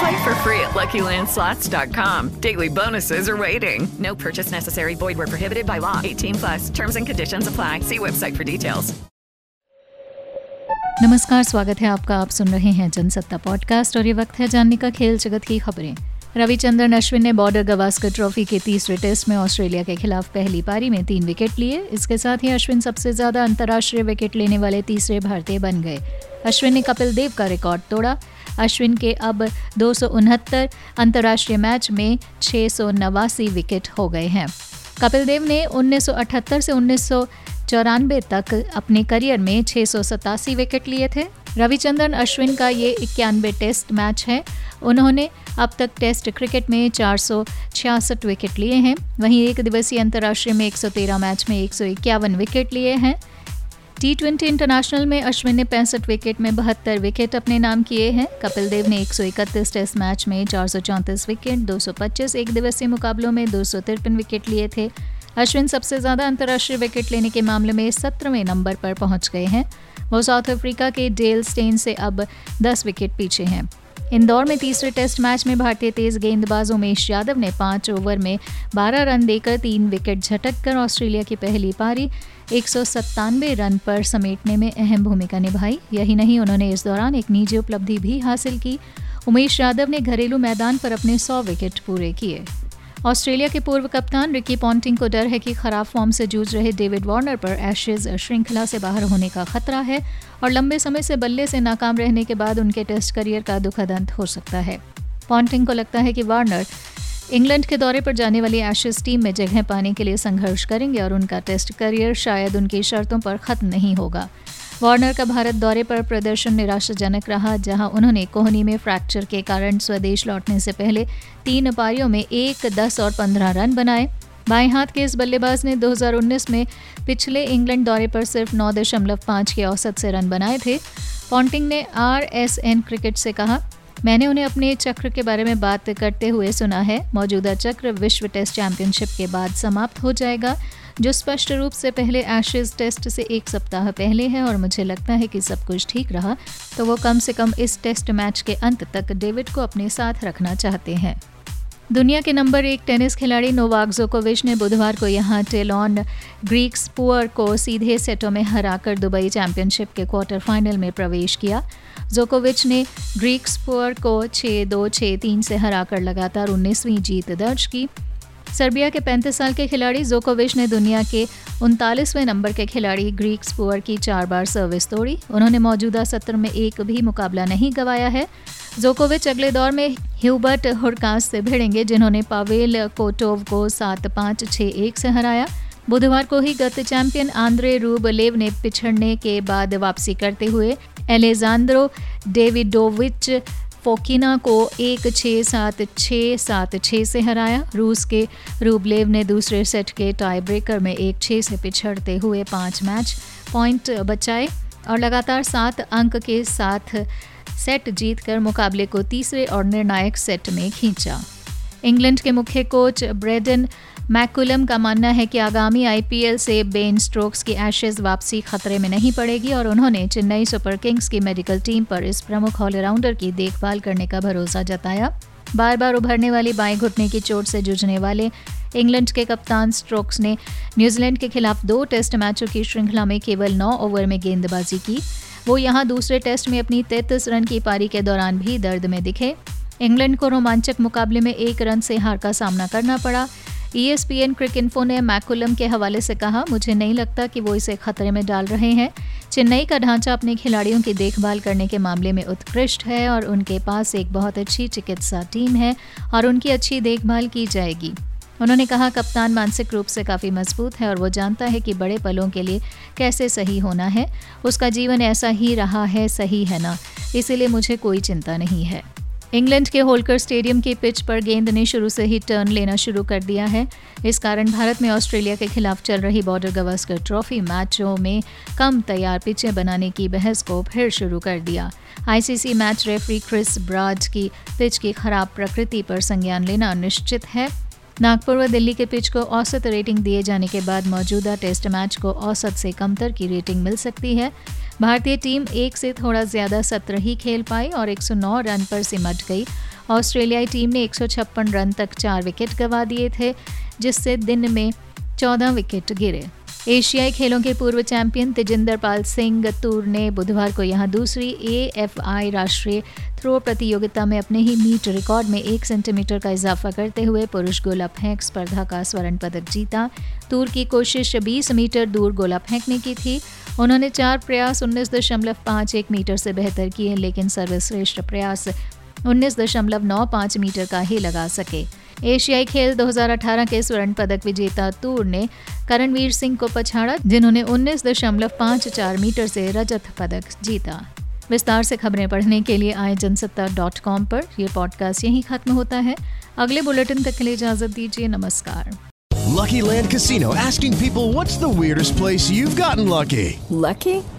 Play for free at LuckyLandSlots.com. Daily bonuses are waiting. No purchase necessary. Void were prohibited by law. 18 plus. Terms and conditions apply. See website for details. नमस्कार, स्वागत है आपका आप सुन रहे हैं Jansatta podcast और ये वक्त है जानने का खेल जगत की खबरें रविचंद्रन अश्विन ने बॉर्डर गवास्कर ट्रॉफी के तीसरे टेस्ट में ऑस्ट्रेलिया के खिलाफ पहली पारी में तीन विकेट लिए इसके साथ ही अश्विन सबसे ज़्यादा अंतर्राष्ट्रीय विकेट लेने वाले तीसरे भारतीय बन गए अश्विन ने कपिल देव का रिकॉर्ड तोड़ा अश्विन के अब दो अंतर्राष्ट्रीय मैच में छः सौ नवासी विकेट हो गए हैं। कपिल देव ने 1978 से उन्नीस सौ चौरानवे तक अपने करियर में छः सौ सतासी विकेट लिए थे। रविचंद्रन, अश्विन का ये इक्यानवे टेस्ट मैच है। उन्होंने अब तक टेस्ट क्रिकेट में चार सौ छियासठ विकेट लिए हैं। वहीं एक दिवसीय अंतर्राष्ट्रीय में 113 मैच में एक सौ इक्यावन विकेट लिए हैं। टी ट्वेंटी इंटरनेशनल में अश्विन ने पैंसठ विकेट में बहत्तर विकेट अपने नाम किए हैं। कपिल देव ने एक सौ इकतीस टेस्ट मैच में चार सौ चौंतीस विकेट 225 एक दिवसीय मुकाबलों में दो सौ तिरपन विकेट लिए थे। अश्विन सबसे ज़्यादा अंतर्राष्ट्रीय विकेट लेने के मामले में सत्रहवें नंबर पर पहुँच गए हैं। वो साउथ अफ्रीका के डेल स्टेन से अब 10 विकेट पीछे हैं। इंदौर में तीसरे टेस्ट मैच में भारतीय तेज गेंदबाज उमेश यादव ने पाँच ओवर में 12 रन देकर तीन विकेट झटक कर ऑस्ट्रेलिया की पहली पारी, एक सौ सत्तानवे रन पर समेटने में अहम भूमिका निभाई। यही नहीं, उन्होंने इस दौरान एक निजी उपलब्धि भी हासिल की। उमेश यादव ने घरेलू मैदान पर अपने 100 विकेट पूरे किए। ऑस्ट्रेलिया के पूर्व कप्तान रिकी पॉन्टिंग को डर है कि खराब फॉर्म से जूझ रहे डेविड वार्नर पर एशेज श्रृंखला से बाहर होने का खतरा है और लंबे समय से बल्ले से नाकाम रहने के बाद उनके टेस्ट करियर का दुखद अंत हो सकता है। पॉन्टिंग को लगता है कि वार्नर इंग्लैंड के दौरे पर जाने वाली एशेज टीम में जगह पाने के लिए संघर्ष करेंगे और उनका टेस्ट करियर शायद उनकी शर्तों पर खत्म नहीं होगा। वार्नर का भारत दौरे पर प्रदर्शन निराशाजनक रहा, जहाँ उन्होंने कोहनी में फ्रैक्चर के कारण स्वदेश लौटने से पहले तीन पारियों में एक, दस और पंद्रह रन बनाए। बाएँ हाथ के इस बल्लेबाज ने 2019 में पिछले इंग्लैंड दौरे पर सिर्फ़ नौ दशमलव पाँच के औसत से रन बनाए थे। पॉन्टिंग ने आर एस एन क्रिकेट से कहा मैंने उन्हें अपने चक्र के बारे में बात करते हुए सुना है। मौजूदा चक्र विश्व टेस्ट चैंपियनशिप के बाद समाप्त हो जाएगा, जो स्पष्ट रूप से पहले एशेज टेस्ट से एक सप्ताह पहले है और मुझे लगता है कि सब कुछ ठीक रहा तो वो कम से कम इस टेस्ट मैच के अंत तक डेविड को अपने साथ रखना चाहते हैं। दुनिया के नंबर एक टेनिस खिलाड़ी नोवाक जोकोविच ने बुधवार को यहाँ टेलॉन ग्रीक स्पुअर को सीधे सेटों में हराकर दुबई चैंपियनशिप के क्वार्टर फाइनल में प्रवेश किया। जोकोविच ने ग्रीक स्पुअर को छः दो छः तीन से हराकर लगातार उन्नीसवीं जीत दर्ज की। सर्बिया के 35 साल के खिलाड़ी जोकोविच ने दुनिया के उनतालीसवें नंबर के खिलाड़ी ग्रीक स्पुअर की चार बार सर्विस तोड़ी। उन्होंने मौजूदा सत्र में एक भी मुकाबला नहीं गवाया है। जोकोविच अगले दौर में ह्यूबर्ट हुरकास से भिड़ेंगे, जिन्होंने पावेल कोटोव को सात पाँच छः एक से हराया। बुधवार को ही गत चैंपियन आंद्रे रूबलेव ने पिछड़ने के बाद वापसी करते हुए एलेजांद्रो डेविडोविच फोकिना को एक छः सात छः सात छः से हराया। रूस के रूबलेव ने दूसरे सेट के टाई ब्रेकर में एक छः से पिछड़ते हुए पाँच मैच पॉइंट बचाए और लगातार सात अंक के साथ सेट जीतकर मुकाबले को तीसरे और निर्णायक सेट में खींचा। इंग्लैंड के मुख्य कोच ब्रेडन मैकुलम का मानना है कि आगामी आईपीएल से बेन स्ट्रोक्स की एशेज वापसी खतरे में नहीं पड़ेगी और उन्होंने चेन्नई सुपर किंग्स की मेडिकल टीम पर इस प्रमुख ऑलराउंडर की देखभाल करने का भरोसा जताया। बार बार उभरने वाली बाएँ घुटने की चोट से जूझने वाले इंग्लैंड के कप्तान स्ट्रोक्स ने न्यूजीलैंड के खिलाफ दो टेस्ट मैचों की श्रृंखला में केवल नौ ओवर में गेंदबाजी की। वो यहाँ दूसरे टेस्ट में अपनी तैतीस रन की पारी के दौरान भी दर्द में दिखे। इंग्लैंड को रोमांचक मुकाबले में एक रन से हार का सामना करना पड़ा। ईएसपीएन क्रिकिन्फो ने मैकुलम के हवाले से कहा, मुझे नहीं लगता कि वो इसे खतरे में डाल रहे हैं। चेन्नई का ढांचा अपने खिलाड़ियों की देखभाल करने के मामले में उत्कृष्ट है और उनके पास एक बहुत अच्छी चिकित्सा टीम है और उनकी अच्छी देखभाल की जाएगी। उन्होंने कहा, कप्तान मानसिक रूप से काफ़ी मज़बूत है और वो जानता है कि बड़े पलों के लिए कैसे सही होना है। उसका जीवन ऐसा ही रहा है, सही है ना। इसीलिए मुझे कोई चिंता नहीं है। इंग्लैंड के होलकर स्टेडियम की पिच पर गेंद ने शुरू से ही टर्न लेना शुरू कर दिया है। इस कारण भारत में ऑस्ट्रेलिया के खिलाफ चल रही बॉर्डर गवास्कर ट्रॉफी मैचों में कम तैयार पिचें बनाने की बहस को फिर शुरू कर दिया। ICC match referee Chris Broad की पिच की खराब प्रकृति पर संज्ञान लेना निश्चित है। नागपुर व दिल्ली के पिच को औसत रेटिंग दिए जाने के बाद मौजूदा टेस्ट मैच को औसत से कमतर की रेटिंग मिल सकती है। भारतीय टीम एक से थोड़ा ज़्यादा सत्र ही खेल पाई और 109 रन पर सिमट गई। ऑस्ट्रेलियाई टीम ने एक सौ छप्पन रन तक चार विकेट गंवा दिए थे, जिससे दिन में 14 विकेट गिरे। एशियाई खेलों के पूर्व चैंपियन तेजिंदर पाल सिंह तूर ने बुधवार को यहाँ दूसरी ए राष्ट्रीय थ्रो प्रतियोगिता में अपने ही मीट रिकॉर्ड में एक सेंटीमीटर का इजाफा करते हुए पुरुष गोला फेंक स्पर्धा का स्वर्ण पदक जीता। तूर की कोशिश 20 मीटर दूर गोला फेंकने की थी। उन्होंने चार प्रयास उन्नीस दशमलव एक मीटर से बेहतर किए, लेकिन सर्वश्रेष्ठ प्रयास उन्नीस दशमलव नौ पाँच मीटर का ही लगा सके। एशियाई खेल 2018 के स्वर्ण पदक विजेता तूर ने करणवीर सिंह को पछाड़ा जिन्होंने उन्नीस दशमलव पाँच चार मीटर से रजत पदक जीता। विस्तार से खबरें पढ़ने के लिए आए जनसत्ता डॉट कॉम पर। यह पॉडकास्ट यहीं खत्म होता है। अगले बुलेटिन तक के लिए इजाज़त दीजिए। नमस्कार। Lucky Land Casino asking people what's the weirdest place you've gotten lucky? Lucky?